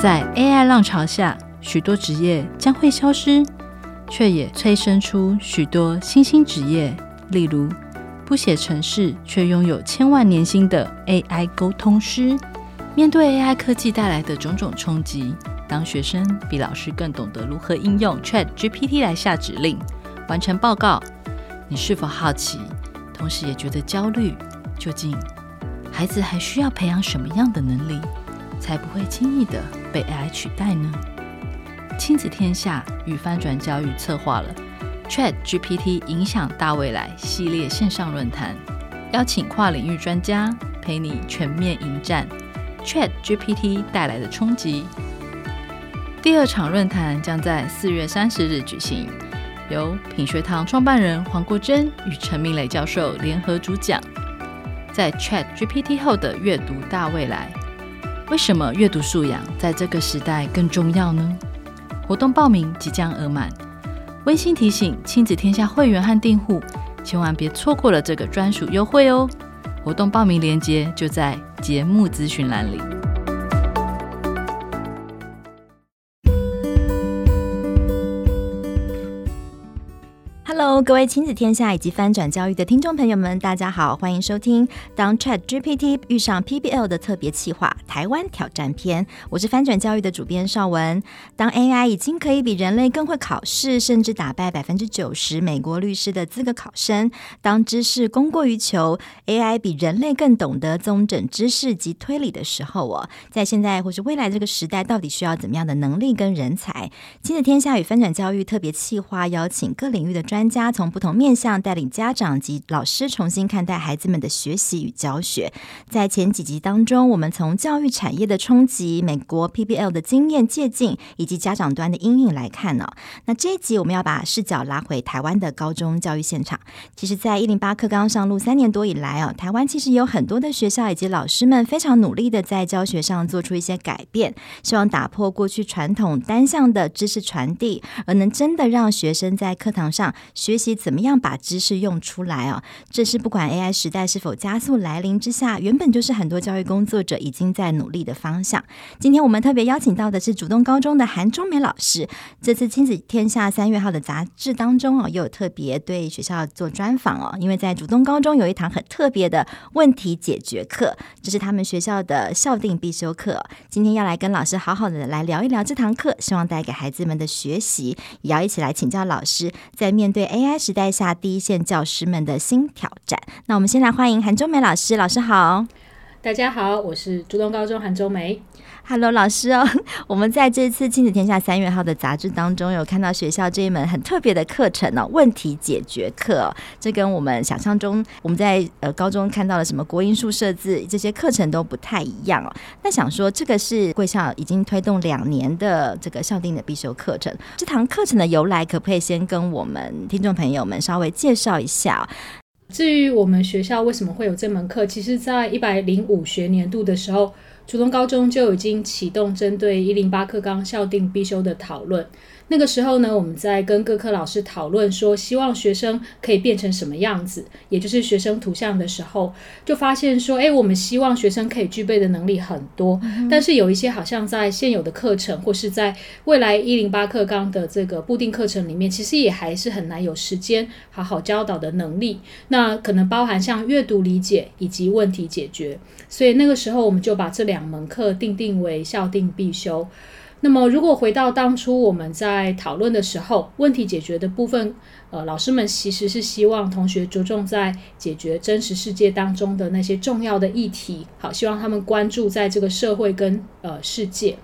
在 AI 浪潮下，许多职业将会消失，却也催生出许多新兴职业，例如不写程式却拥有千万年薪的 AI 沟通师。面对 AI 科技带来的种种冲击，当学生比老师更懂得如何应用 ChatGPT 来下指令、完成报告，你是否好奇，同时也觉得焦虑？究竟孩子还需要培养什么样的能力，才不会轻易的被 AI 取代呢？亲子天下与翻转教育策划了 ChatGPT 影响大未来系列线上论坛，邀请跨领域专家陪你全面迎战。ChatGPT 带来的冲击。第二场论坛将在四月三十日举行，由品学堂创办人黄国珍与陈明磊教授联合主讲。在 ChatGPT 后的阅读大未来，为什么阅读素养在这个时代更重要呢？活动报名即将额满，温馨提醒亲子天下会员和订户，千万别错过了这个专属优惠哦！活动报名链接就在节目资讯栏里。各位亲子天下以及翻转教育的听众朋友们，大家好，欢迎收听《当 ChatGPT 遇上 PBL》的特别企划——台湾挑战篇。我是翻转教育的主编邵文。当 AI 已经可以比人类更会考试，甚至打败百分之九十美国律师的资格考生；当知识供过于求，AI 比人类更懂得综整知识及推理的时候，哦，在现在或是未来这个时代，到底需要怎么样的能力跟人才？亲子天下与翻转教育特别企划邀请各领域的专家从不同面向带领家长及老师重新看待孩子们的学习与教学。在前几集当中，我们从教育产业的冲击、美国 PBL 的经验借鉴以及家长端的阴影来看呢、那这一集我们要把视角拉回台湾的高中教育现场。其实，在一零八课纲上路三年多以来啊，台湾其实有很多的学校以及老师们非常努力的在教学上做出一些改变，希望打破过去传统单向的知识传递，而能真的让学生在课堂上。学习怎么样把知识用出来啊？这是不管 AI 时代是否加速来临之下，原本就是很多教育工作者已经在努力的方向。今天我们特别邀请到的是主动高中的韩中美老师。这次亲子天下三月号的杂志当中哦，又有特别对学校做专访哦。因为在主动高中有一堂很特别的问题解决课，这是他们学校的校定必修课。今天要来跟老师好好的来聊一聊这堂课，希望带给孩子们的学习，也要一起来请教老师，在面对。AI 时代下第一线教师们的新挑战。那我们先来欢迎韩中梅老师，老师好。大家好，我是竹东高中韩中梅。Hello，老师哦，我们在这次亲子天下三月号的杂志当中有看到学校这一门很特别的课程哦，问题解决课。这跟我们想象中我们在呃高中看到的什么国英数社自这些课程都不太一样哦。那想说这个是贵校已经推动两年的这个校定的必修课程，这堂课程的由来可不可以先跟我们听众朋友们稍微介绍一下？至于我们学校为什么会有这门课，其实，在一百零五学年度的时候，竹东高中就已经启动针对一零八课纲校定必修的讨论。那个时候呢，我们在跟各科老师讨论说，希望学生可以变成什么样子，也就是学生图像的时候，就发现说，哎，我们希望学生可以具备的能力很多，但是有一些好像在现有的课程或是在未来一零八课纲的这个固定课程里面，其实也还是很难有时间好好教导的能力。那可能包含像阅读理解以及问题解决，所以那个时候我们就把这两两门课定定为校定必修。那么，如果回到当初我们在讨论的时候，问题解决的部分，呃，老师们其实是希望同学着重在解决真实世界当中的那些重要的议题，好，希望他们关注在这个社会跟呃世界。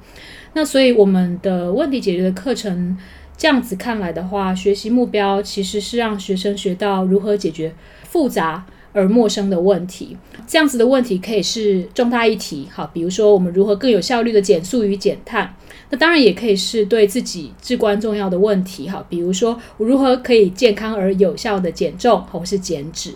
那所以我们的问题解决的课程，这样子看来的话，学习目标其实是让学生学到如何解决复杂而陌生的问题。这样子的问题可以是重大议题，好，比如说我们如何更有效率的减速与减碳。那当然也可以是对自己至关重要的问题哈，比如说我如何可以健康而有效的减重或是减脂。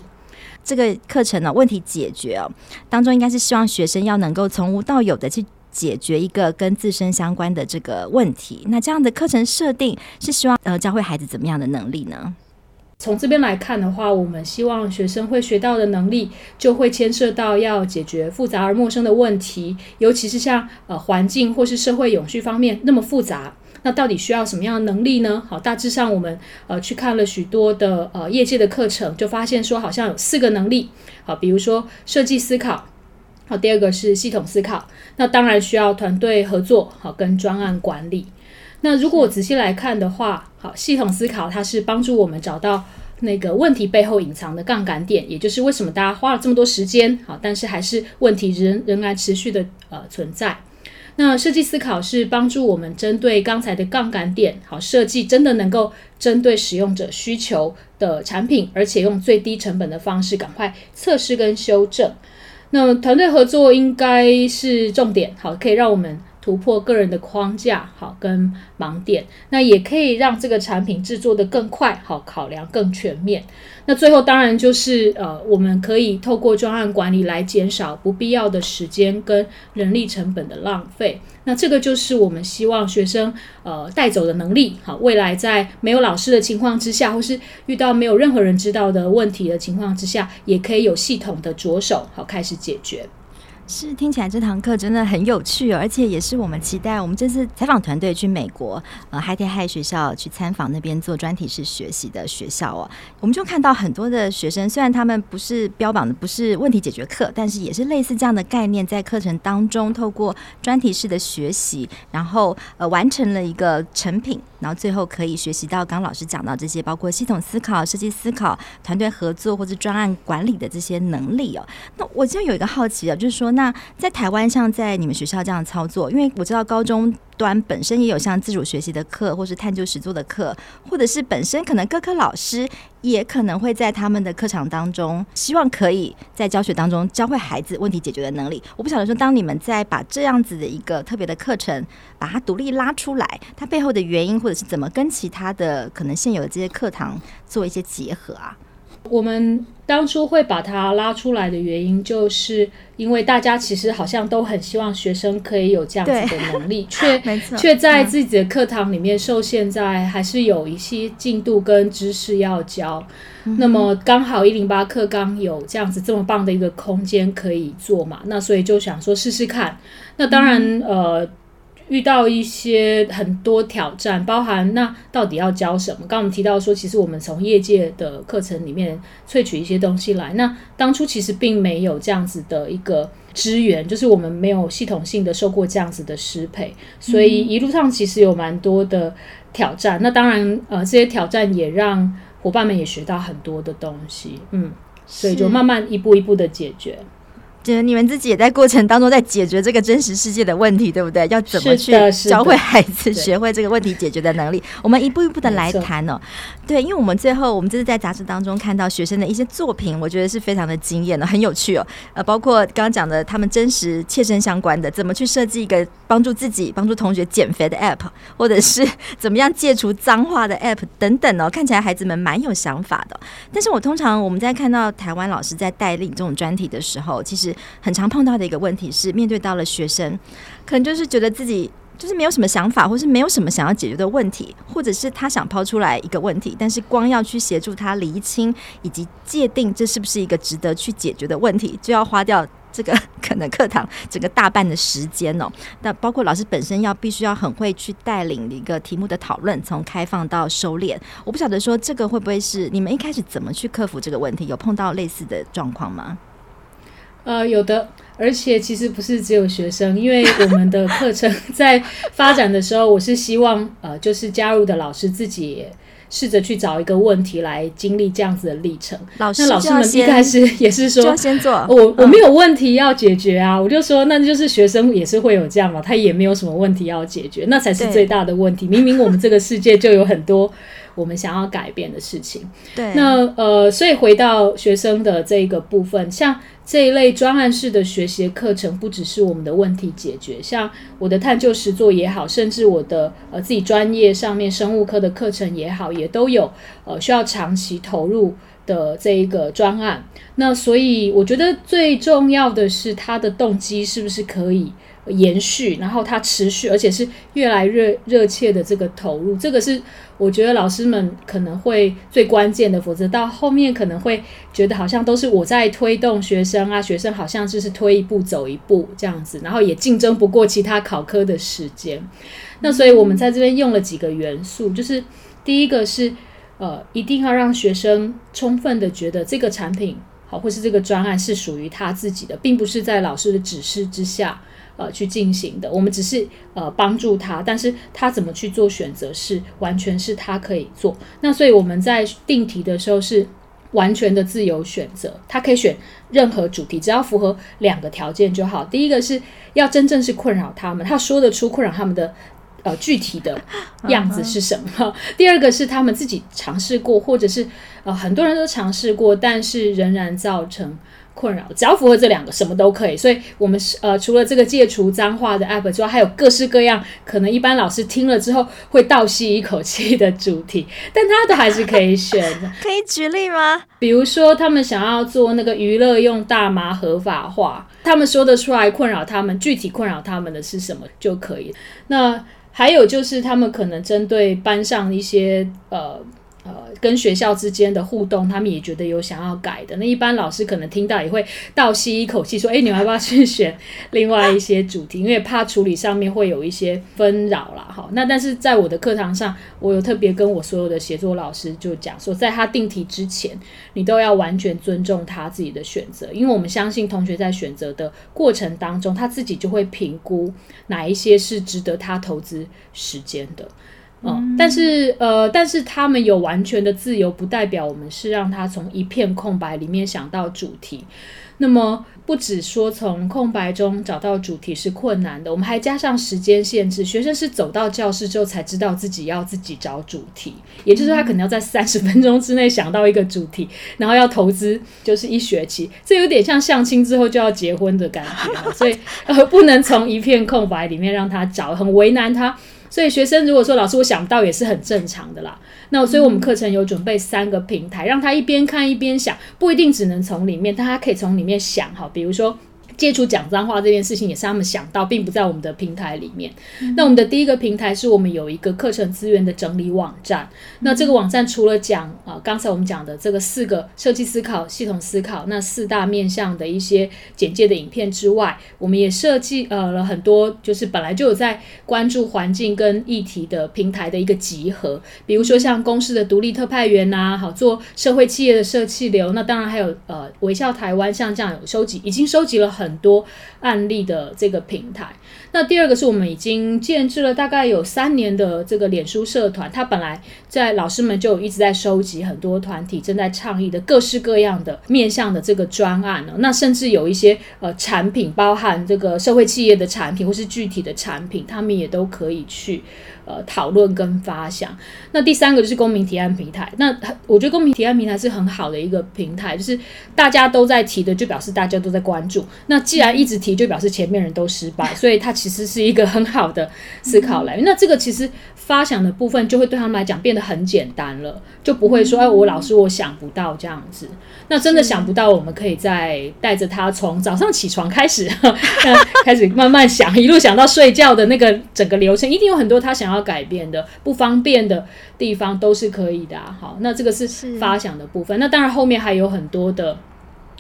这个课程呢，问题解决哦，当中应该是希望学生要能够从无到有的去解决一个跟自身相关的这个问题。那这样的课程设定是希望呃教会孩子怎么样的能力呢？从这边来看的话，我们希望学生会学到的能力，就会牵涉到要解决复杂而陌生的问题，尤其是像呃环境或是社会永续方面那么复杂，那到底需要什么样的能力呢？好，大致上我们呃去看了许多的呃业界的课程，就发现说好像有四个能力，好，比如说设计思考，好，第二个是系统思考，那当然需要团队合作，好，跟专案管理。那如果我仔细来看的话，好，系统思考它是帮助我们找到那个问题背后隐藏的杠杆点，也就是为什么大家花了这么多时间，好，但是还是问题仍仍然持续的呃存在。那设计思考是帮助我们针对刚才的杠杆点，好，设计真的能够针对使用者需求的产品，而且用最低成本的方式赶快测试跟修正。那团队合作应该是重点，好，可以让我们。突破个人的框架，好，跟盲点，那也可以让这个产品制作得更快，好，考量更全面。那最后当然就是呃，我们可以透过专案管理来减少不必要的时间跟人力成本的浪费。那这个就是我们希望学生呃带走的能力，好，未来在没有老师的情况之下，或是遇到没有任何人知道的问题的情况之下，也可以有系统的着手，好，开始解决。是，听起来这堂课真的很有趣，哦而且也是我们期待。我们这次采访团队去美国，呃，High Tech High 学校去参访那边做专题式学习的学校哦，我们就看到很多的学生，虽然他们不是标榜的不是问题解决课，但是也是类似这样的概念，在课程当中透过专题式的学习，然后呃完成了一个成品，然后最后可以学习到刚老师讲到这些，包括系统思考、设计思考、团队合作或者专案管理的这些能力哦。那我就有一个好奇啊，就是说。那在台湾，像在你们学校这样操作，因为我知道高中端本身也有像自主学习的课，或是探究实作的课，或者是本身可能各科老师也可能会在他们的课堂当中，希望可以在教学当中教会孩子问题解决的能力。我不晓得说，当你们在把这样子的一个特别的课程，把它独立拉出来，它背后的原因，或者是怎么跟其他的可能现有的这些课堂做一些结合啊？我们当初会把它拉出来的原因，就是因为大家其实好像都很希望学生可以有这样子的能力，却却在自己的课堂里面受限在还是有一些进度跟知识要教。嗯、那么刚好一零八课纲有这样子这么棒的一个空间可以做嘛，那所以就想说试试看。那当然，嗯、呃。遇到一些很多挑战，包含那到底要教什么？刚刚我们提到说，其实我们从业界的课程里面萃取一些东西来。那当初其实并没有这样子的一个资源，就是我们没有系统性的受过这样子的师培，所以一路上其实有蛮多的挑战。那当然，呃，这些挑战也让伙伴们也学到很多的东西，嗯，所以就慢慢一步一步的解决。就是你们自己也在过程当中在解决这个真实世界的问题，对不对？要怎么去教会孩子学会这个问题解决的能力？我们一步一步的来谈哦。对，因为我们最后我们这是在杂志当中看到学生的一些作品，我觉得是非常的惊艳的，很有趣哦。呃，包括刚刚讲的他们真实切身相关的，怎么去设计一个帮助自己、帮助同学减肥的 app，或者是怎么样戒除脏话的 app 等等哦。看起来孩子们蛮有想法的。但是我通常我们在看到台湾老师在带领这种专题的时候，其实。很常碰到的一个问题是，面对到了学生，可能就是觉得自己就是没有什么想法，或是没有什么想要解决的问题，或者是他想抛出来一个问题，但是光要去协助他厘清以及界定这是不是一个值得去解决的问题，就要花掉这个可能课堂整个大半的时间哦。那包括老师本身要必须要很会去带领一个题目的讨论，从开放到收敛。我不晓得说这个会不会是你们一开始怎么去克服这个问题？有碰到类似的状况吗？呃，有的，而且其实不是只有学生，因为我们的课程 在发展的时候，我是希望呃，就是加入的老师自己也试着去找一个问题来经历这样子的历程。老师，那老师们一开始也是说，先做，我我没有问题要解决啊，嗯、我就说，那就是学生也是会有这样嘛，他也没有什么问题要解决，那才是最大的问题。明明我们这个世界就有很多。我们想要改变的事情，对，那呃，所以回到学生的这个部分，像这一类专案式的学习课程，不只是我们的问题解决，像我的探究实作也好，甚至我的呃自己专业上面生物科的课程也好，也都有呃需要长期投入的这一个专案。那所以我觉得最重要的是他的动机是不是可以延续，然后它持续，而且是越来越热切的这个投入，这个是我觉得老师们可能会最关键的，否则到后面可能会觉得好像都是我在推动学生啊，学生好像就是推一步走一步这样子，然后也竞争不过其他考科的时间。那所以我们在这边用了几个元素，就是第一个是呃，一定要让学生充分的觉得这个产品好，或是这个专案是属于他自己的，并不是在老师的指示之下。呃，去进行的，我们只是呃帮助他，但是他怎么去做选择是完全是他可以做。那所以我们在定题的时候是完全的自由选择，他可以选任何主题，只要符合两个条件就好。第一个是要真正是困扰他们，他说得出困扰他们的呃具体的样子是什么。第二个是他们自己尝试过，或者是呃很多人都尝试过，但是仍然造成。困扰，只要符合这两个，什么都可以。所以，我们是呃，除了这个戒除脏话的 app 之外，还有各式各样可能一般老师听了之后会倒吸一口气的主题，但他都还是可以选的。可以举例吗？比如说，他们想要做那个娱乐用大麻合法化，他们说得出来困扰他们具体困扰他们的是什么就可以。那还有就是，他们可能针对班上一些呃。呃，跟学校之间的互动，他们也觉得有想要改的。那一般老师可能听到也会倒吸一口气，说：“哎，你们要不要去选另外一些主题？因为怕处理上面会有一些纷扰啦。”哈，那但是在我的课堂上，我有特别跟我所有的写作老师就讲说，在他定题之前，你都要完全尊重他自己的选择，因为我们相信同学在选择的过程当中，他自己就会评估哪一些是值得他投资时间的。嗯，但是呃，但是他们有完全的自由，不代表我们是让他从一片空白里面想到主题。那么，不只说从空白中找到主题是困难的，我们还加上时间限制。学生是走到教室之后才知道自己要自己找主题，也就是说，他可能要在三十分钟之内想到一个主题，然后要投资就是一学期，这有点像相亲之后就要结婚的感觉，所以呃，不能从一片空白里面让他找，很为难他。所以学生如果说老师我想不到也是很正常的啦。那所以我们课程有准备三个平台，让他一边看一边想，不一定只能从里面，但他可以从里面想哈，比如说。戒除讲脏话这件事情也是他们想到，并不在我们的平台里面。嗯、那我们的第一个平台是我们有一个课程资源的整理网站。嗯、那这个网站除了讲啊、呃，刚才我们讲的这个四个设计思考、系统思考那四大面向的一些简介的影片之外，我们也设计呃了很多，就是本来就有在关注环境跟议题的平台的一个集合。比如说像公司的独立特派员呐、啊，好做社会企业的社气流。那当然还有呃微笑台湾，像这样有收集，已经收集了很。很多案例的这个平台。那第二个是我们已经建制了大概有三年的这个脸书社团，它本来在老师们就一直在收集很多团体正在倡议的各式各样的面向的这个专案呢。那甚至有一些呃产品，包含这个社会企业的产品或是具体的产品，他们也都可以去。呃，讨论跟发想。那第三个就是公民提案平台。那我觉得公民提案平台是很好的一个平台，就是大家都在提的，就表示大家都在关注。那既然一直提，就表示前面人都失败，所以它其实是一个很好的思考来源。那这个其实发想的部分就会对他们来讲变得很简单了，就不会说哎，我老师我想不到这样子。那真的想不到，我们可以再带着他从早上起床开始，开始慢慢想，一路想到睡觉的那个整个流程，一定有很多他想要改变的不方便的地方都是可以的啊。好，那这个是发想的部分。那当然后面还有很多的，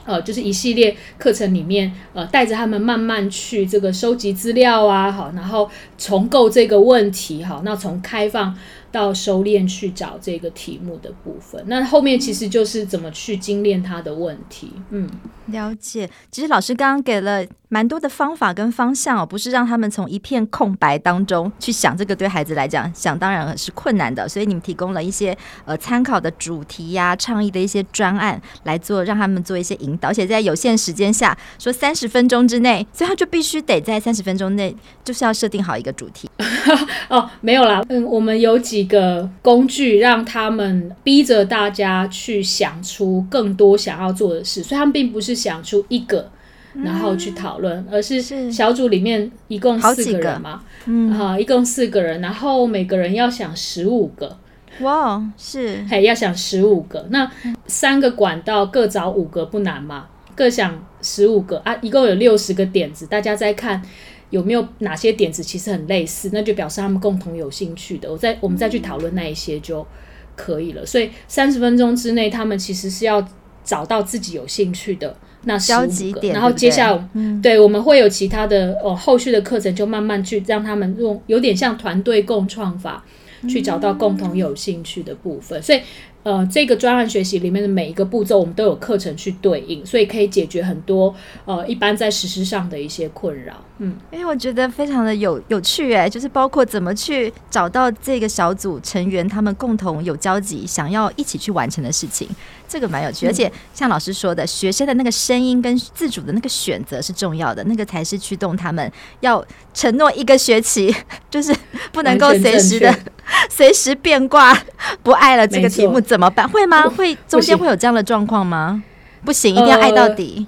呃，就是一系列课程里面，呃，带着他们慢慢去这个收集资料啊，好，然后重构这个问题，好，那从开放。到收敛去找这个题目的部分，那后面其实就是怎么去精炼他的问题。嗯，了解。其实老师刚刚给了蛮多的方法跟方向哦，不是让他们从一片空白当中去想，这个对孩子来讲想当然是困难的。所以你们提供了一些呃参考的主题呀、啊、倡议的一些专案来做，让他们做一些引导。而且在有限时间下，说三十分钟之内，所以他就必须得在三十分钟内就是要设定好一个主题。哦，没有啦，嗯，我们有几。一个工具，让他们逼着大家去想出更多想要做的事，所以他们并不是想出一个，然后去讨论，嗯、而是小组里面一共四个人嘛，嗯，好，一共四个人，然后每个人要想十五个，哇，是，嘿，要想十五个，那三个管道各找五个不难嘛，各想十五个。啊，一共有六十个点子，大家在看。有没有哪些点子其实很类似，那就表示他们共同有兴趣的，我再我们再去讨论那一些就可以了。所以三十分钟之内，他们其实是要找到自己有兴趣的那十五个，然后接下来，对，嗯、对，我们会有其他的哦，后续的课程就慢慢去让他们用有点像团队共创法，去找到共同有兴趣的部分，所以。呃，这个专案学习里面的每一个步骤，我们都有课程去对应，所以可以解决很多呃一般在实施上的一些困扰。嗯，因为我觉得非常的有有趣哎，就是包括怎么去找到这个小组成员他们共同有交集，想要一起去完成的事情，这个蛮有趣。嗯、而且像老师说的，学生的那个声音跟自主的那个选择是重要的，那个才是驱动他们要承诺一个学期，就是不能够随时的随时变卦，不爱了这个题目怎么办？会吗？会中间会有这样的状况吗？不行，一定要爱到底。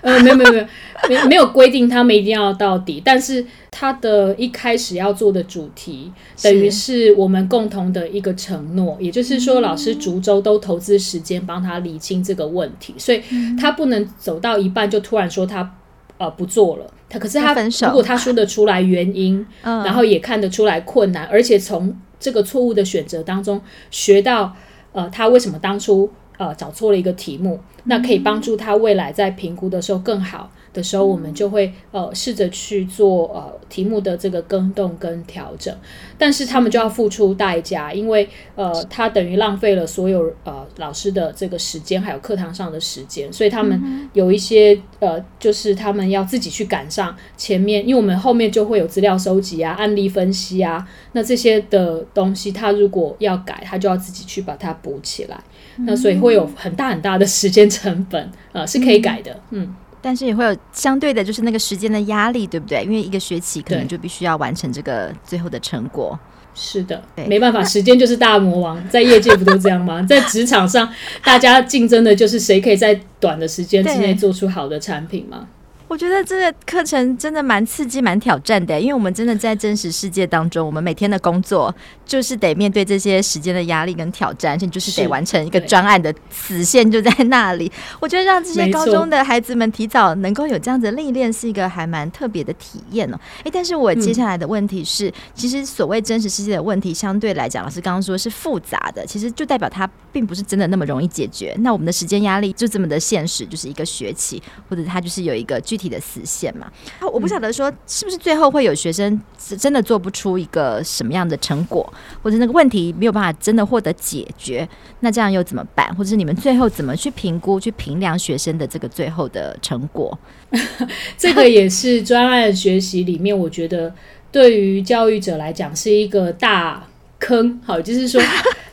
呃，呃，没有没有没有。没没有规定他们一定要到底，但是他的一开始要做的主题，等于是我们共同的一个承诺，也就是说，老师逐周都投资时间帮他理清这个问题，所以他不能走到一半就突然说他呃不做了。他可是他如果他说得出来原因，然后也看得出来困难，而且从这个错误的选择当中学到呃他为什么当初呃找错了一个题目，那可以帮助他未来在评估的时候更好。的时候，我们就会呃试着去做呃题目的这个更动跟调整，但是他们就要付出代价，因为呃他等于浪费了所有呃老师的这个时间，还有课堂上的时间，所以他们有一些呃就是他们要自己去赶上前面，因为我们后面就会有资料收集啊、案例分析啊，那这些的东西他如果要改，他就要自己去把它补起来，那所以会有很大很大的时间成本，呃是可以改的，嗯。但是也会有相对的，就是那个时间的压力，对不对？因为一个学期可能就必须要完成这个最后的成果。是的，对，没办法，时间就是大魔王，在业界不都这样吗？在职场上，大家竞争的就是谁可以在短的时间之内做出好的产品吗？我觉得这个课程真的蛮刺激、蛮挑战的，因为我们真的在真实世界当中，我们每天的工作就是得面对这些时间的压力跟挑战，而且就是得完成一个专案的死线就在那里。我觉得让这些高中的孩子们提早能够有这样子的历练，是一个还蛮特别的体验哦。诶，但是我接下来的问题是，其实所谓真实世界的问题，相对来讲，老师刚刚说是复杂的，其实就代表它并不是真的那么容易解决。那我们的时间压力就这么的现实，就是一个学期，或者它就是有一个具体的实现嘛？我不晓得说是不是最后会有学生真的做不出一个什么样的成果，或者那个问题没有办法真的获得解决，那这样又怎么办？或者是你们最后怎么去评估、去评量学生的这个最后的成果？这个也是专案学习里面，我觉得对于教育者来讲是一个大坑。好，就是说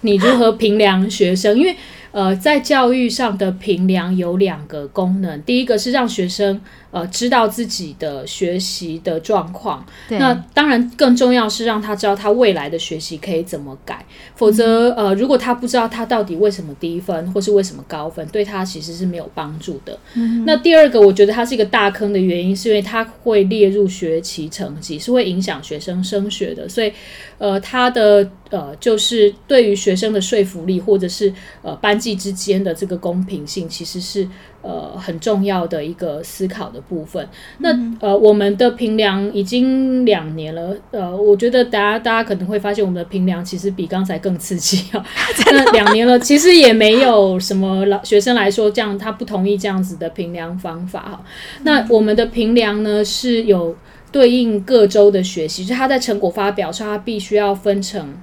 你如何评量学生，因为。呃，在教育上的评量有两个功能，第一个是让学生呃知道自己的学习的状况，那当然更重要是让他知道他未来的学习可以怎么改，否则呃如果他不知道他到底为什么低分或是为什么高分，对他其实是没有帮助的。嗯、那第二个我觉得它是一个大坑的原因，是因为它会列入学期成绩，是会影响学生升学的，所以呃他的呃就是对于学生的说服力或者是呃班级。之间的这个公平性，其实是呃很重要的一个思考的部分。那呃，我们的评量已经两年了，呃，我觉得大家大家可能会发现，我们的评量其实比刚才更刺激啊。那两年了，其实也没有什么老学生来说这样，他不同意这样子的评量方法哈。那我们的评量呢是有对应各州的学习，就他在成果发表上，他必须要分成。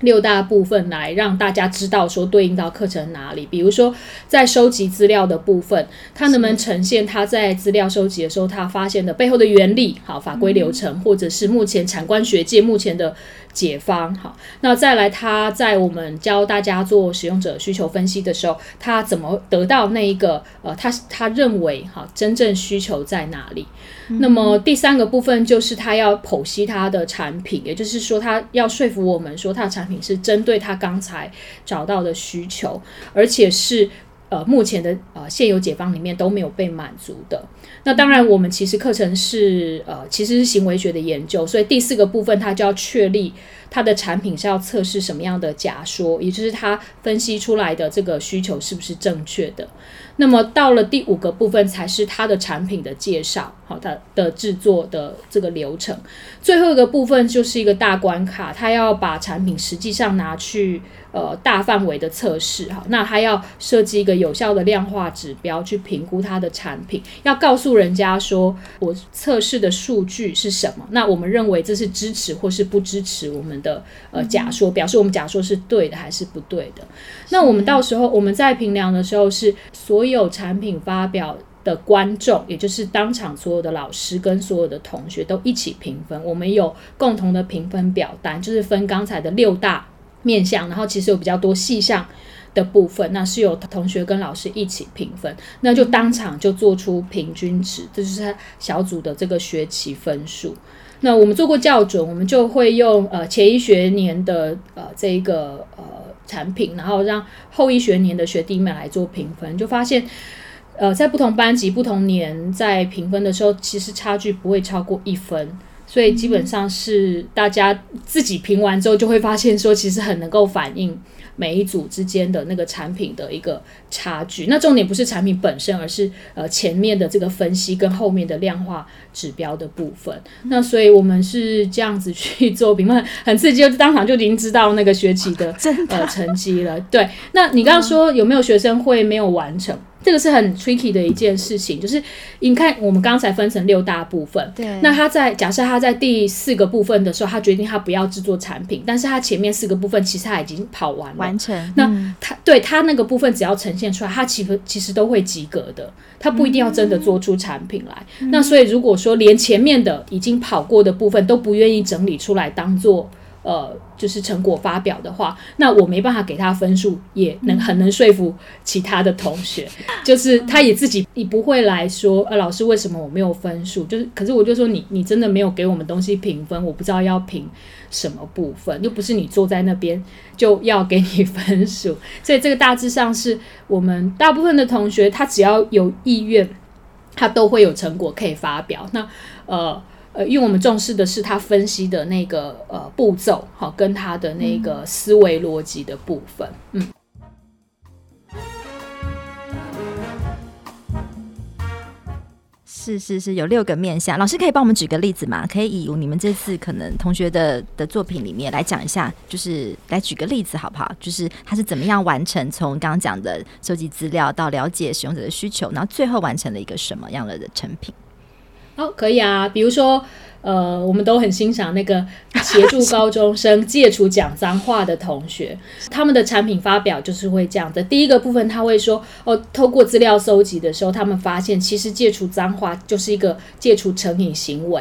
六大部分来让大家知道说对应到课程哪里，比如说在收集资料的部分，他能不能呈现他在资料收集的时候他发现的背后的原理，好，法规流程，或者是目前产官学界目前的。解方好，那再来，他在我们教大家做使用者需求分析的时候，他怎么得到那一个呃，他他认为哈，真正需求在哪里？嗯、那么第三个部分就是他要剖析他的产品，也就是说，他要说服我们说，他的产品是针对他刚才找到的需求，而且是呃目前的呃现有解方里面都没有被满足的。那当然，我们其实课程是呃，其实是行为学的研究，所以第四个部分，它就要确立它的产品是要测试什么样的假说，也就是它分析出来的这个需求是不是正确的。那么到了第五个部分，才是它的产品的介绍。好，它的制作的这个流程。最后一个部分就是一个大关卡，它要把产品实际上拿去呃大范围的测试哈，那它要设计一个有效的量化指标去评估它的产品，要告诉人家说我测试的数据是什么，那我们认为这是支持或是不支持我们的呃假说，表示我们假说是对的还是不对的。那我们到时候我们在评量的时候是所有产品发表的观众，也就是当场所有的老师跟所有的同学都一起评分，我们有共同的评分表单，就是分刚才的六大面向，然后其实有比较多细项的部分，那是有同学跟老师一起评分，那就当场就做出平均值，这就是他小组的这个学期分数。那我们做过校准，我们就会用呃前一学年的呃这一个呃产品，然后让后一学年的学弟们来做评分，就发现呃在不同班级、不同年在评分的时候，其实差距不会超过一分。所以基本上是大家自己评完之后，就会发现说，其实很能够反映每一组之间的那个产品的一个差距。那重点不是产品本身，而是呃前面的这个分析跟后面的量化指标的部分。那所以我们是这样子去做评论，很刺激，就当场就已经知道那个学期的 呃成绩了。对，那你刚刚说有没有学生会没有完成？这个是很 tricky 的一件事情，就是你看我们刚才分成六大部分，对，那他在假设他在第四个部分的时候，他决定他不要制作产品，但是他前面四个部分其实他已经跑完了，完成。那他对他那个部分只要呈现出来，他其实其实都会及格的，他不一定要真的做出产品来。嗯、那所以如果说连前面的已经跑过的部分都不愿意整理出来当做。呃，就是成果发表的话，那我没办法给他分数，也能很能说服其他的同学。就是他也自己也不会来说，呃，老师为什么我没有分数？就是，可是我就说你，你真的没有给我们东西评分，我不知道要评什么部分，又不是你坐在那边就要给你分数。所以这个大致上是我们大部分的同学，他只要有意愿，他都会有成果可以发表。那呃。呃，因为我们重视的是他分析的那个呃步骤，好，跟他的那个思维逻辑的部分，嗯，是是是，有六个面向。老师可以帮我们举个例子吗？可以以你们这次可能同学的的作品里面来讲一下，就是来举个例子好不好？就是他是怎么样完成从刚刚讲的收集资料到了解使用者的需求，然后最后完成了一个什么样的的成品？好，可以啊。比如说，呃，我们都很欣赏那个 协助高中生戒除讲脏话的同学，他们的产品发表就是会这样的。第一个部分，他会说，哦，透过资料搜集的时候，他们发现其实戒除脏话就是一个戒除成瘾行为。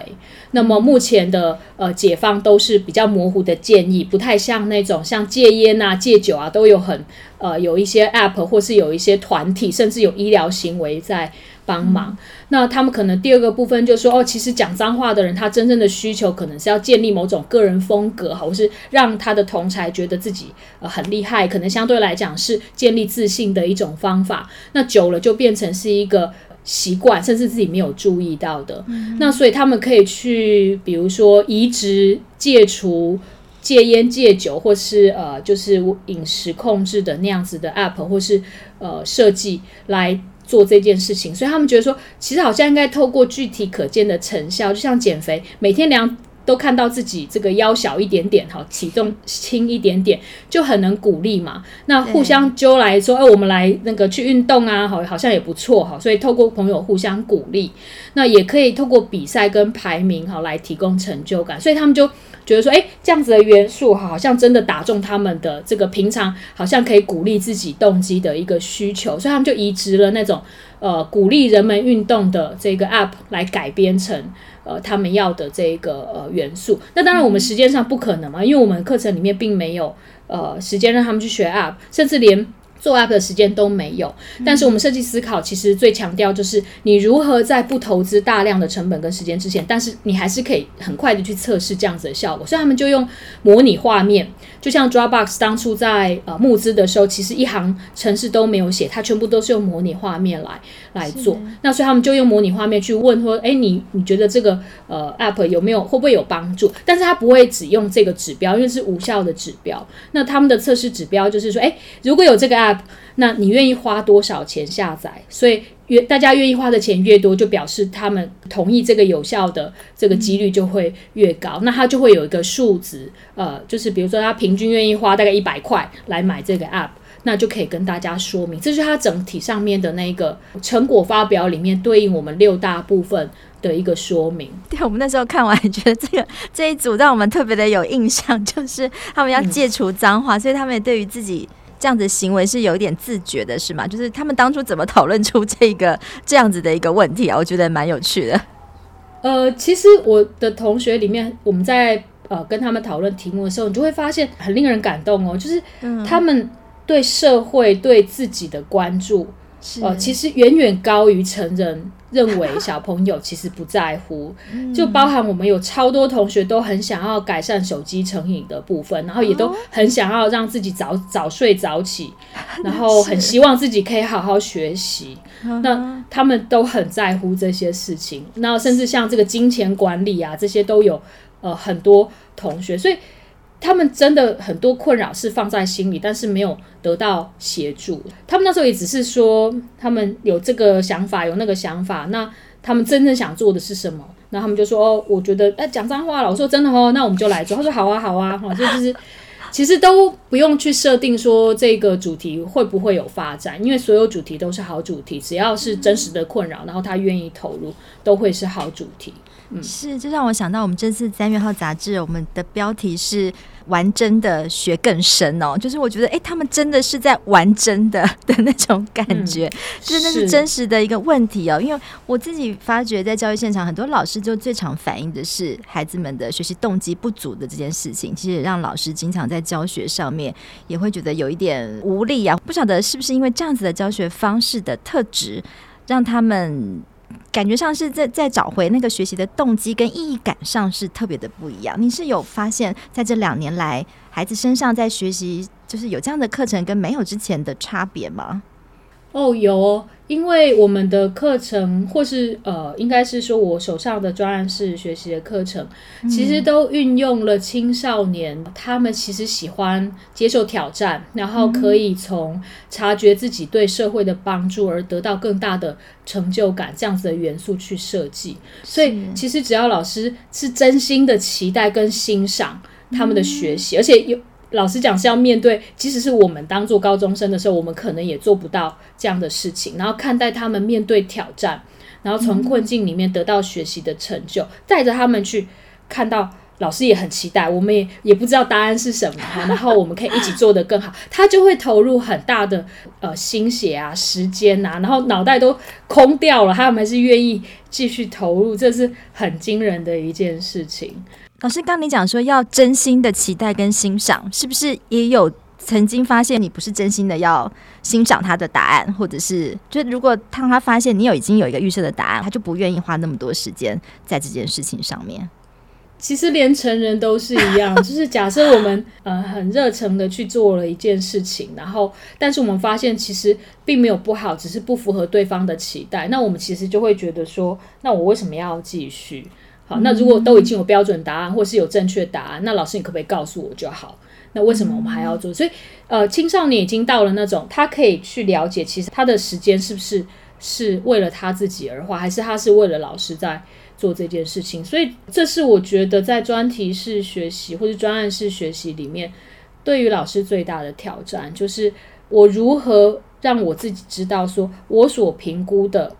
那么目前的呃解放都是比较模糊的建议，不太像那种像戒烟啊、戒酒啊，都有很呃有一些 App 或是有一些团体，甚至有医疗行为在。帮忙，那他们可能第二个部分就说，哦，其实讲脏话的人，他真正的需求可能是要建立某种个人风格，或是让他的同才觉得自己呃很厉害，可能相对来讲是建立自信的一种方法。那久了就变成是一个习惯，甚至自己没有注意到的。嗯、那所以他们可以去，比如说移植、戒除、戒烟、戒酒，或是呃，就是饮食控制的那样子的 app，或是呃设计来。做这件事情，所以他们觉得说，其实好像应该透过具体可见的成效，就像减肥，每天量都看到自己这个腰小一点点，哈，体重轻一点点，就很能鼓励嘛。那互相揪来说，哎，我们来那个去运动啊，好，好像也不错哈。所以透过朋友互相鼓励，那也可以透过比赛跟排名，哈，来提供成就感。所以他们就。觉得说，哎，这样子的元素好像真的打中他们的这个平常好像可以鼓励自己动机的一个需求，所以他们就移植了那种呃鼓励人们运动的这个 app 来改编成呃他们要的这个呃元素。那当然我们时间上不可能嘛，因为我们课程里面并没有呃时间让他们去学 app，甚至连。做 app 的时间都没有，但是我们设计思考其实最强调就是你如何在不投资大量的成本跟时间之前，但是你还是可以很快的去测试这样子的效果。所以他们就用模拟画面，就像 Dropbox 当初在呃募资的时候，其实一行程式都没有写，它全部都是用模拟画面来来做。那所以他们就用模拟画面去问说，哎，你你觉得这个呃 app 有没有会不会有帮助？但是他不会只用这个指标，因为是无效的指标。那他们的测试指标就是说，哎，如果有这个 app。那你愿意花多少钱下载？所以越大家愿意花的钱越多，就表示他们同意这个有效的这个几率就会越高。嗯、那它就会有一个数值，呃，就是比如说他平均愿意花大概一百块来买这个 app，那就可以跟大家说明，这是它整体上面的那个成果发表里面对应我们六大部分的一个说明。对，我们那时候看完觉得这个这一组让我们特别的有印象，就是他们要戒除脏话，嗯、所以他们也对于自己。这样子行为是有一点自觉的，是吗？就是他们当初怎么讨论出这个 这样子的一个问题啊？我觉得蛮有趣的。呃，其实我的同学里面，我们在呃跟他们讨论题目的时候，你就会发现很令人感动哦，就是他们对社会对自己的关注。是呃，其实远远高于成人认为小朋友其实不在乎，就包含我们有超多同学都很想要改善手机成瘾的部分，然后也都很想要让自己早早睡早起，然后很希望自己可以好好学习。那他们都很在乎这些事情，那甚至像这个金钱管理啊，这些都有呃很多同学，所以。他们真的很多困扰是放在心里，但是没有得到协助。他们那时候也只是说，他们有这个想法，有那个想法。那他们真正想做的是什么？那他们就说：“哦，我觉得，哎，讲脏话了。”我说：“真的哦，那我们就来做。”他说：“好啊，好啊。”哈，就是 其实都不用去设定说这个主题会不会有发展，因为所有主题都是好主题，只要是真实的困扰，然后他愿意投入，都会是好主题。嗯、是，这让我想到我们这次三月号杂志，我们的标题是“玩真的学更深”哦，就是我觉得，哎，他们真的是在玩真的的那种感觉，嗯、就是那是真实的一个问题哦。因为我自己发觉，在教育现场，很多老师就最常反映的是孩子们的学习动机不足的这件事情，其实让老师经常在教学上面也会觉得有一点无力啊。不晓得是不是因为这样子的教学方式的特质，让他们。感觉上是在在找回那个学习的动机跟意义感上是特别的不一样。你是有发现，在这两年来，孩子身上在学习就是有这样的课程跟没有之前的差别吗？哦，有哦。因为我们的课程，或是呃，应该是说我手上的专案式学习的课程，其实都运用了青少年他们其实喜欢接受挑战，然后可以从察觉自己对社会的帮助而得到更大的成就感这样子的元素去设计。所以其实只要老师是真心的期待跟欣赏他们的学习，而且有。老实讲，是要面对，即使是我们当做高中生的时候，我们可能也做不到这样的事情。然后看待他们面对挑战，然后从困境里面得到学习的成就，带着他们去看到老师也很期待，我们也也不知道答案是什么，然后我们可以一起做得更好。他就会投入很大的呃心血啊、时间啊，然后脑袋都空掉了，他们还是愿意继续投入，这是很惊人的一件事情。老师，刚你讲说要真心的期待跟欣赏，是不是也有曾经发现你不是真心的要欣赏他的答案，或者是就如果当他发现你有已经有一个预设的答案，他就不愿意花那么多时间在这件事情上面？其实连成人都是一样，就是假设我们呃很热诚的去做了一件事情，然后但是我们发现其实并没有不好，只是不符合对方的期待，那我们其实就会觉得说，那我为什么要继续？好，那如果都已经有标准答案，或是有正确答案，那老师你可不可以告诉我就好？那为什么我们还要做？所以，呃，青少年已经到了那种他可以去了解，其实他的时间是不是是为了他自己而花，还是他是为了老师在做这件事情？所以，这是我觉得在专题式学习或者专案式学习里面，对于老师最大的挑战，就是我如何让我自己知道，说我所评估的。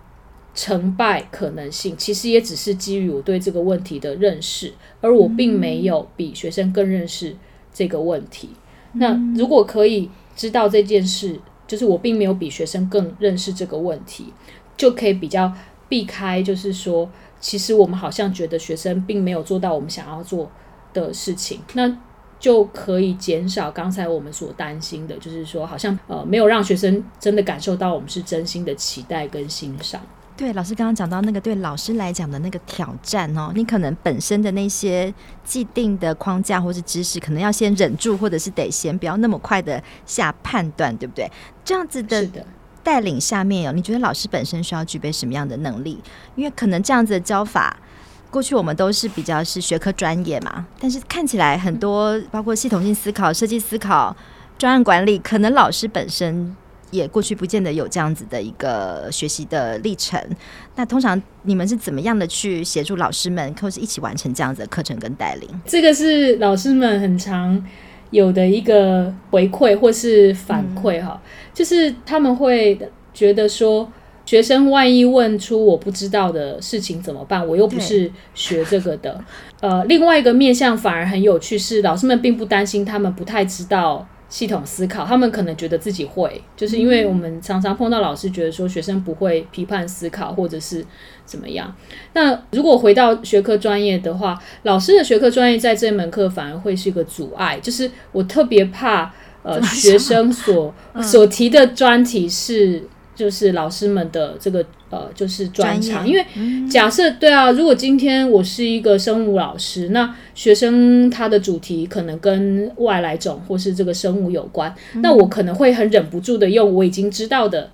成败可能性其实也只是基于我对这个问题的认识，而我并没有比学生更认识这个问题。嗯、那如果可以知道这件事，就是我并没有比学生更认识这个问题，就可以比较避开，就是说，其实我们好像觉得学生并没有做到我们想要做的事情，那就可以减少刚才我们所担心的，就是说，好像呃没有让学生真的感受到我们是真心的期待跟欣赏。对，老师刚刚讲到那个对老师来讲的那个挑战哦，你可能本身的那些既定的框架或是知识，可能要先忍住，或者是得先不要那么快的下判断，对不对？这样子的带领下面哦，你觉得老师本身需要具备什么样的能力？因为可能这样子的教法，过去我们都是比较是学科专业嘛，但是看起来很多包括系统性思考、设计思考、专案管理，可能老师本身。也过去不见得有这样子的一个学习的历程。那通常你们是怎么样的去协助老师们，或是一起完成这样子的课程跟带领？这个是老师们很常有的一个回馈或是反馈哈，嗯、就是他们会觉得说。学生万一问出我不知道的事情怎么办？我又不是学这个的。呃，另外一个面向反而很有趣，是老师们并不担心他们不太知道系统思考，他们可能觉得自己会，就是因为我们常常碰到老师觉得说学生不会批判思考或者是怎么样。那如果回到学科专业的话，老师的学科专业在这门课反而会是一个阻碍，就是我特别怕呃学生所 所提的专题是。就是老师们的这个呃，就是专长。因为假设对啊，如果今天我是一个生物老师，那学生他的主题可能跟外来种或是这个生物有关，嗯、那我可能会很忍不住的用我已经知道的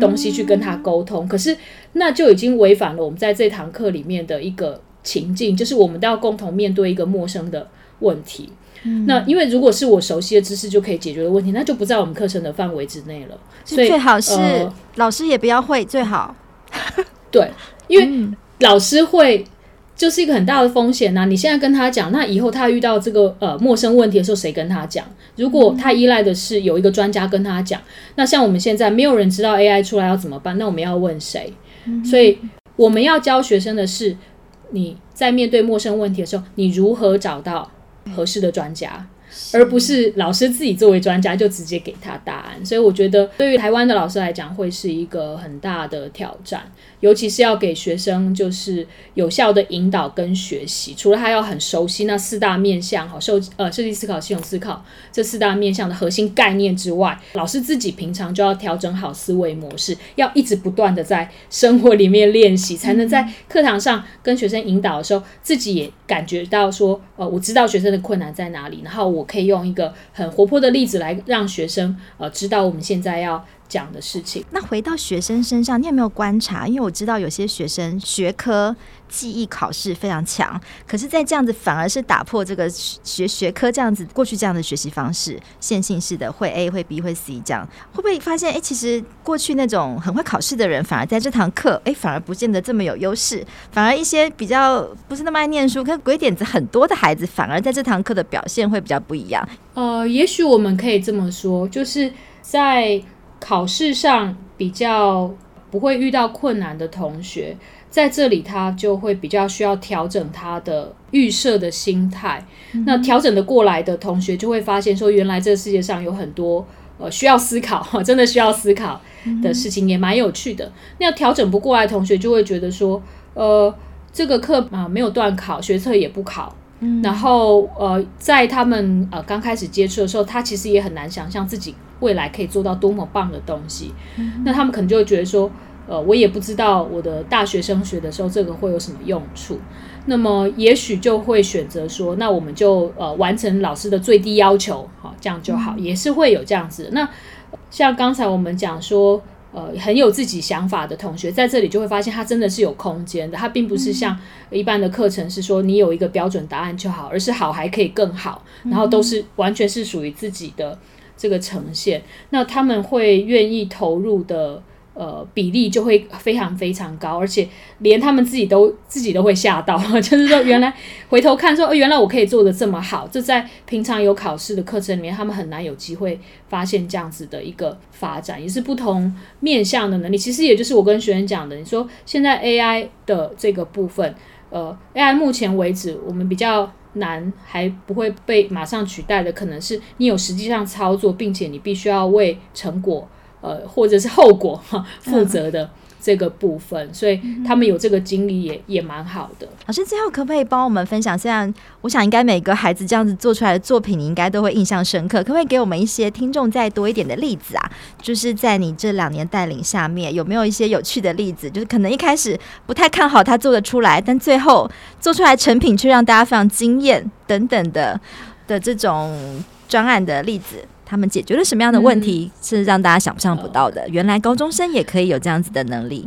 东西去跟他沟通。嗯、可是那就已经违反了我们在这堂课里面的一个情境，就是我们都要共同面对一个陌生的问题。那因为如果是我熟悉的知识就可以解决的问题，那就不在我们课程的范围之内了。所以最好是老师也不要会最好。对，因为老师会就是一个很大的风险呐、啊。你现在跟他讲，那以后他遇到这个呃陌生问题的时候，谁跟他讲？如果他依赖的是有一个专家跟他讲，那像我们现在没有人知道 AI 出来要怎么办，那我们要问谁？所以我们要教学生的是，你在面对陌生问题的时候，你如何找到合适的专家，而不是老师自己作为专家就直接给他答案。所以我觉得，对于台湾的老师来讲，会是一个很大的挑战。尤其是要给学生就是有效的引导跟学习，除了他要很熟悉那四大面向好，设呃设计思考、系统思考这四大面向的核心概念之外，老师自己平常就要调整好思维模式，要一直不断的在生活里面练习，才能在课堂上跟学生引导的时候，自己也感觉到说，呃，我知道学生的困难在哪里，然后我可以用一个很活泼的例子来让学生呃知道我们现在要讲的事情。那回到学生身上，你有没有观察？因为我知道有些学生学科记忆考试非常强，可是，在这样子反而是打破这个学学科这样子过去这样的学习方式，线性式的会 A 会 B 会 C 这样，会不会发现？哎，其实过去那种很会考试的人，反而在这堂课，哎，反而不见得这么有优势。反而一些比较不是那么爱念书、可鬼点子很多的孩子，反而在这堂课的表现会比较不一样。呃，也许我们可以这么说，就是在。考试上比较不会遇到困难的同学，在这里他就会比较需要调整他的预设的心态。嗯、那调整的过来的同学就会发现说，原来这个世界上有很多呃需要思考，真的需要思考的事情，也蛮有趣的。嗯、那调整不过来的同学就会觉得说，呃，这个课啊、呃、没有断考，学测也不考。嗯、然后呃，在他们呃刚开始接触的时候，他其实也很难想象自己。未来可以做到多么棒的东西，嗯、那他们可能就会觉得说，呃，我也不知道我的大学生学的时候这个会有什么用处，那么也许就会选择说，那我们就呃完成老师的最低要求，好，这样就好，嗯、也是会有这样子。那像刚才我们讲说，呃，很有自己想法的同学在这里就会发现，他真的是有空间的，他并不是像一般的课程是说你有一个标准答案就好，而是好还可以更好，然后都是完全是属于自己的。这个呈现，那他们会愿意投入的呃比例就会非常非常高，而且连他们自己都自己都会吓到，就是说原来回头看说，哦，原来我可以做的这么好，这在平常有考试的课程里面，他们很难有机会发现这样子的一个发展，也是不同面向的能力。其实也就是我跟学员讲的，你说现在 AI 的这个部分，呃，AI 目前为止我们比较。难还不会被马上取代的，可能是你有实际上操作，并且你必须要为成果，呃，或者是后果哈负责的。这个部分，所以他们有这个经历也也蛮好的。老师最后可不可以帮我们分享？虽然我想应该每个孩子这样子做出来的作品，你应该都会印象深刻。可不可以给我们一些听众再多一点的例子啊？就是在你这两年带领下面，有没有一些有趣的例子？就是可能一开始不太看好他做得出来，但最后做出来成品却让大家非常惊艳等等的的这种专案的例子。他们解决了什么样的问题，嗯、是让大家想象不到的？原来高中生也可以有这样子的能力。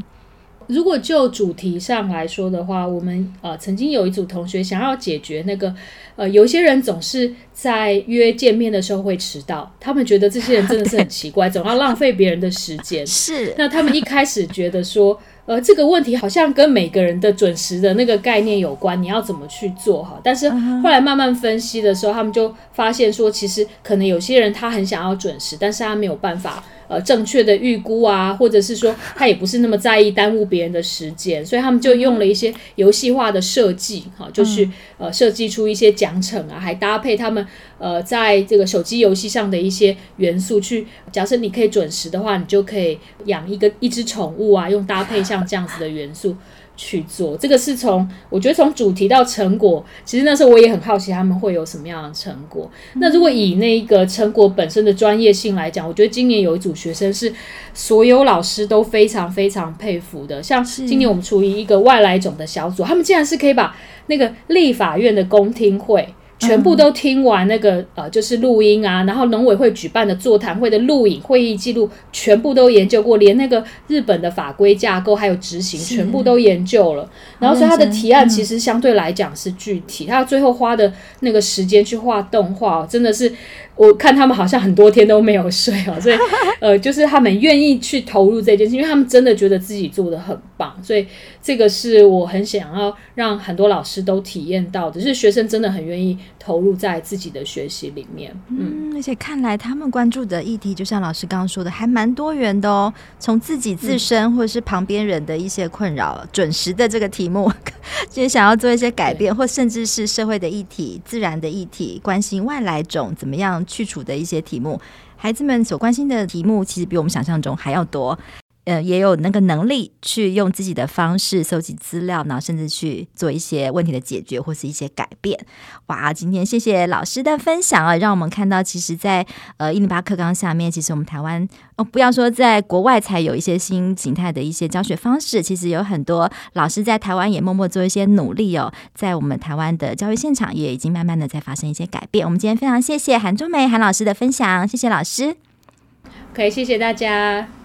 如果就主题上来说的话，我们呃曾经有一组同学想要解决那个呃，有些人总是在约见面的时候会迟到，他们觉得这些人真的是很奇怪，总要浪费别人的时间。是，那他们一开始觉得说，呃，这个问题好像跟每个人的准时的那个概念有关，你要怎么去做哈？但是后来慢慢分析的时候，他们就发现说，其实可能有些人他很想要准时，但是他没有办法。呃，正确的预估啊，或者是说他也不是那么在意耽误别人的时间，所以他们就用了一些游戏化的设计，哈，就是呃设计出一些奖惩啊，还搭配他们呃在这个手机游戏上的一些元素去。假设你可以准时的话，你就可以养一个一只宠物啊，用搭配像这样子的元素。去做这个是从我觉得从主题到成果，其实那时候我也很好奇他们会有什么样的成果。那如果以那个成果本身的专业性来讲，我觉得今年有一组学生是所有老师都非常非常佩服的。像今年我们处于一个外来种的小组，他们竟然是可以把那个立法院的公听会。全部都听完那个呃，就是录音啊，然后农委会举办的座谈会的录影会议记录，全部都研究过，连那个日本的法规架构还有执行，全部都研究了。然后所以他的提案其实相对来讲是具体，他最后花的那个时间去画动画，真的是。我看他们好像很多天都没有睡哦，所以 呃，就是他们愿意去投入这件事，因为他们真的觉得自己做的很棒，所以这个是我很想要让很多老师都体验到的，就是学生真的很愿意投入在自己的学习里面。嗯，而且看来他们关注的议题，就像老师刚刚说的，还蛮多元的哦。从自己自身或者是旁边人的一些困扰，嗯、准时的这个题目，就是想要做一些改变，或甚至是社会的议题、自然的议题，关心外来种怎么样。去除的一些题目，孩子们所关心的题目，其实比我们想象中还要多。呃，也有那个能力去用自己的方式搜集资料，然后甚至去做一些问题的解决或是一些改变。哇，今天谢谢老师的分享啊，让我们看到，其实在，在呃一零八课纲下面，其实我们台湾哦，不要说在国外才有一些新形态的一些教学方式，其实有很多老师在台湾也默默做一些努力哦，在我们台湾的教育现场也已经慢慢的在发生一些改变。我们今天非常谢谢韩中梅韩老师的分享，谢谢老师。可以，谢谢大家。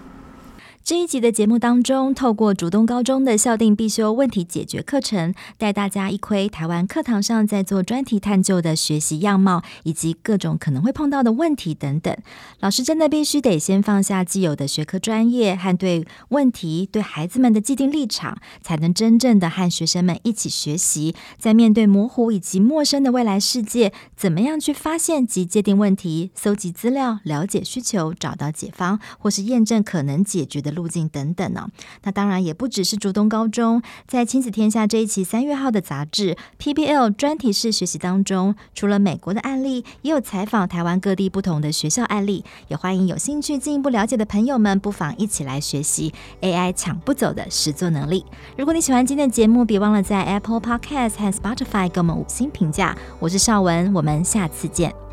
这一集的节目当中，透过主动高中的校定必修问题解决课程，带大家一窥台湾课堂上在做专题探究的学习样貌，以及各种可能会碰到的问题等等。老师真的必须得先放下既有的学科专业和对问题、对孩子们的既定立场，才能真正的和学生们一起学习，在面对模糊以及陌生的未来世界，怎么样去发现及界定问题、搜集资料、了解需求、找到解方，或是验证可能解决的路径等等呢、那当然也不只是竹东高中，在亲子天下这一期三月号的杂志 PBL 专题式学习当中，除了美国的案例，也有采访台湾各地不同的学校案例。也欢迎有兴趣进一步了解的朋友们，不妨一起来学习 AI 抢不走的实作能力。如果你喜欢今天的节目，别忘了在 Apple Podcast 和 Spotify 给我们五星评价。我是邵文，我们下次见。